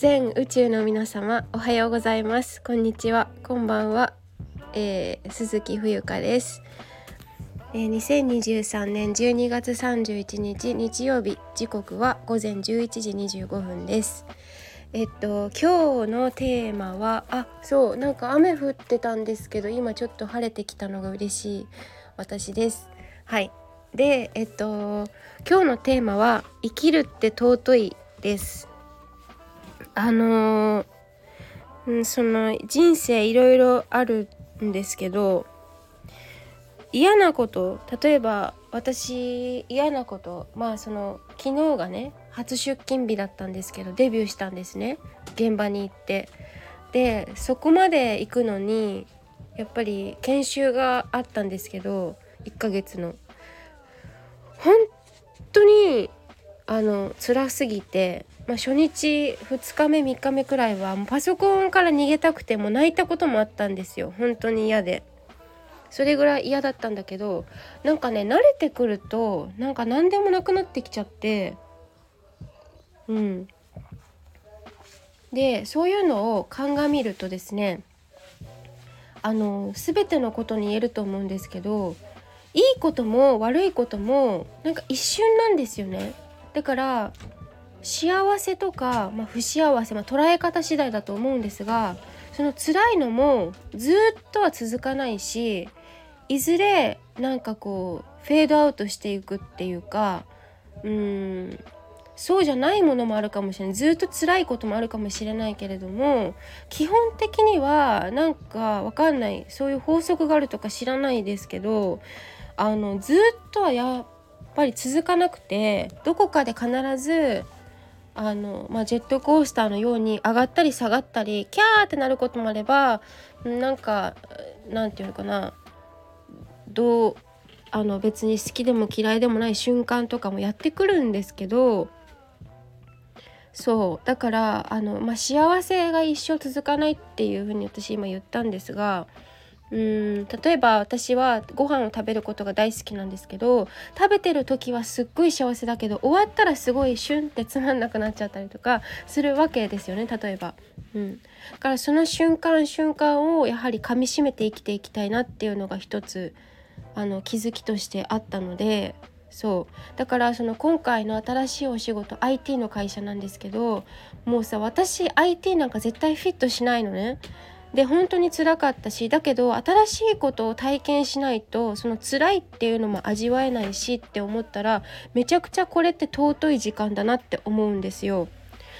全宇宙の皆様おはようございます。こんにちは。こんばんは、えー、鈴木冬香です、えー、2023年12月31日日曜日。時刻は午前11時25分です。えっと今日のテーマはあそうなんか雨降ってたんですけど今ちょっと晴れてきたのが嬉しい私です。はい。でえっと今日のテーマは生きるって尊いです。あのうん、その人生いろいろあるんですけど嫌なこと例えば私嫌なことまあその昨日がね初出勤日だったんですけどデビューしたんですね。現場に行って。でそこまで行くのにやっぱり研修があったんですけど1ヶ月の。本当にあの辛すぎて、まあ、初日2日目3日目くらいはパソコンから逃げたくても泣いたこともあったんですよ。本当に嫌で。それぐらい嫌だったんだけどなんかね慣れてくるとなんか何でもなくなってきちゃって。うん。でそういうのを鑑みるとですねあの全てのことに言えると思うんですけどいいことも悪いこともなんか一瞬なんですよね。だから幸せとか、まあ、不幸せ、まあ、捉え方次第だと思うんですがその辛いのもずっとは続かないしいずれなんかこうフェードアウトしていくっていうかうんそうじゃないものもあるかもしれない。ずっと辛いこともあるかもしれないけれども基本的にはなんかわかんない。そういう法則があるとか知らないですけどあのずっとはやっぱり続かなくてどこかで必ずあの、まあ、ジェットコースターのように上がったり下がったりキャーってなることもあればなんかなんていうのかな。どうあの別に好きでも嫌いでもない瞬間とかもやってくるんですけどそう。だからあの、まあ、幸せが一生続かないっていうふうに私今言ったんですがうん例えば私はご飯を食べることが大好きなんですけど食べてる時はすっごい幸せだけど終わったらすごいシュンってつまんなくなっちゃったりとかするわけですよね例えば。うん、だからその瞬間瞬間をやはりかみしめて生きていきたいなっていうのが一つあの気づきとしてあったのでそうだからその今回の新しいお仕事 IT の会社なんですけどもうさ私 IT なんか絶対フィットしないのね。で本当につらかったしだけど新しいことを体験しないとその辛いっていうのも味わえないしって思ったらめちゃくちゃこれって尊い時間だなって思うんですよ。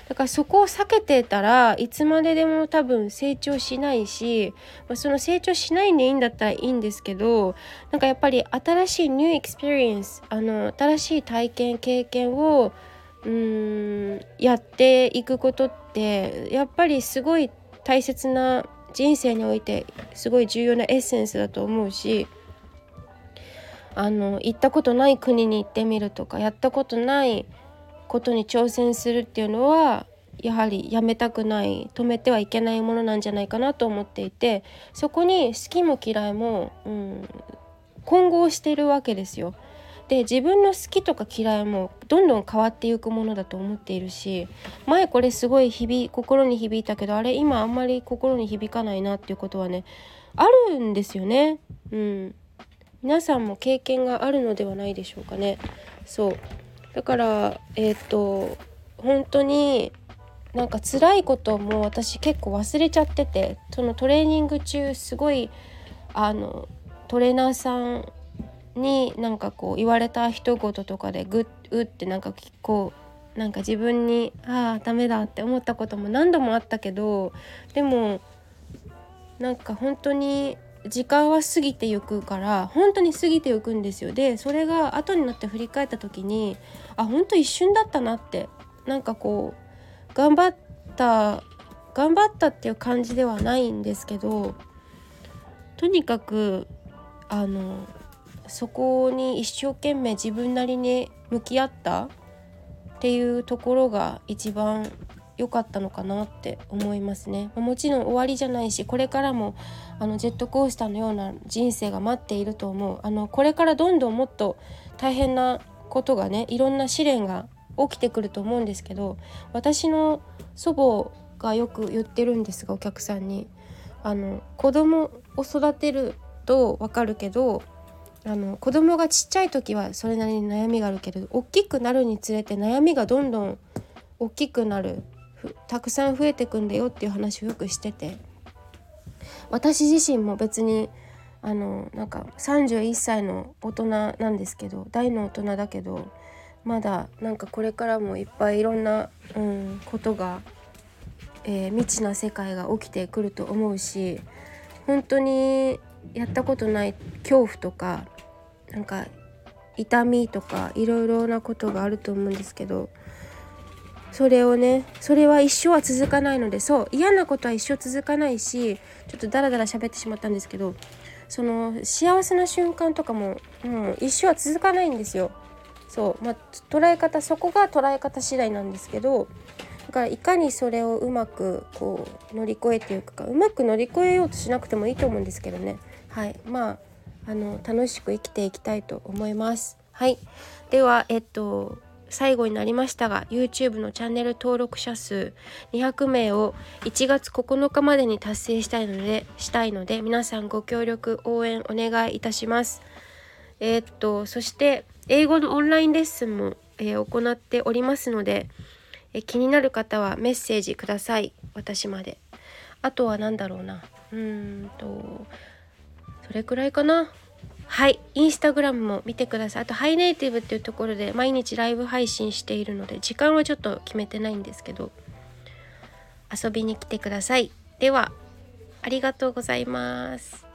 だからそこを避けてたらいつまででも多分成長しないし、まあ、その成長しないんでいいんだったらいいんですけどなんかやっぱり新しい new experience あの新しい体験経験をうーんやっていくことってやっぱりすごい大切な人生においてすごい重要なエッセンスだと思うしあの行ったことない国に行ってみるとかやったことないことに挑戦するっていうのはやはりやめたくない止めてはいけないものなんじゃないかなと思っていてそこに好きも嫌いも、うん、混合してるわけですよ。で自分の好きとか嫌いもどんどん変わっていくものだと思っているし前これすごい響心に響いたけどあれ今あんまり心に響かないなっていうことはねあるんですよね。うん、皆さんも経験があるのではないでしょうかね。そうだからえっ、と本当になんか辛いことも私結構忘れちゃっててそのトレーニング中すごいあのトレーナーさんになんかこう言われた一言とかでグッうってなんかこうなんか自分にああダメだって思ったことも何度もあったけどでもなんか本当に時間は過ぎてゆくから本当に過ぎてゆくんですよ。でそれが後になって振り返った時にあ本当一瞬だったなってなんかこう頑張った頑張ったっていう感じではないんですけどとにかくあのそこに一生懸命自分なりに向き合ったっていうところが一番良かったのかなって思いますね。もちろん終わりじゃないしこれからもあのジェットコースターのような人生が待っていると思う。あのこれからどんどんもっと大変なことがねいろんな試練が起きてくると思うんですけど私の祖母がよく言ってるんですがお客さんにあの子供を育てると分かるけどあの子供がちっちゃい時はそれなりに悩みがあるけれど大きくなるにつれて悩みがどんどん大きくなるたくさん増えてくんだよっていう話をよくしてて。私自身も別にあのなんか31歳の大人なんですけど大の大人だけどまだなんかこれからもいっぱいいろんな、うん、ことが、えー、未知な世界が起きてくると思うし本当にやったことない恐怖とかなんか痛みとかいろいろなことがあると思うんですけどそれをねそれは一生は続かないのでそう嫌なことは一生続かないしちょっとダラダラ喋ってしまったんですけどその幸せな瞬間とかも、う、一生は続かないんですよ。そうまあ、捉え方そこが捉え方次第なんですけどだからいかにそれをうまくこう乗り越えていうかうまく乗り越えようとしなくてもいいと思うんですけどねはいまああの楽しく生きていきたいと思います。はいではえっと最後になりましたが YouTube のチャンネル登録者数200名を1月9日までに達成したいのでしたいので皆さんご協力応援お願いいたします。え、っとそして英語のオンラインレッスンも、えー、行っておりますので、え、気になる方はメッセージください。私まで。あとは何だろうな。うーんとそれくらいかな。はい。インスタグラムも見てください。あとハイネイティブっていうところで毎日ライブ配信しているので時間はちょっと決めてないんですけど遊びに来てください。ではありがとうございます。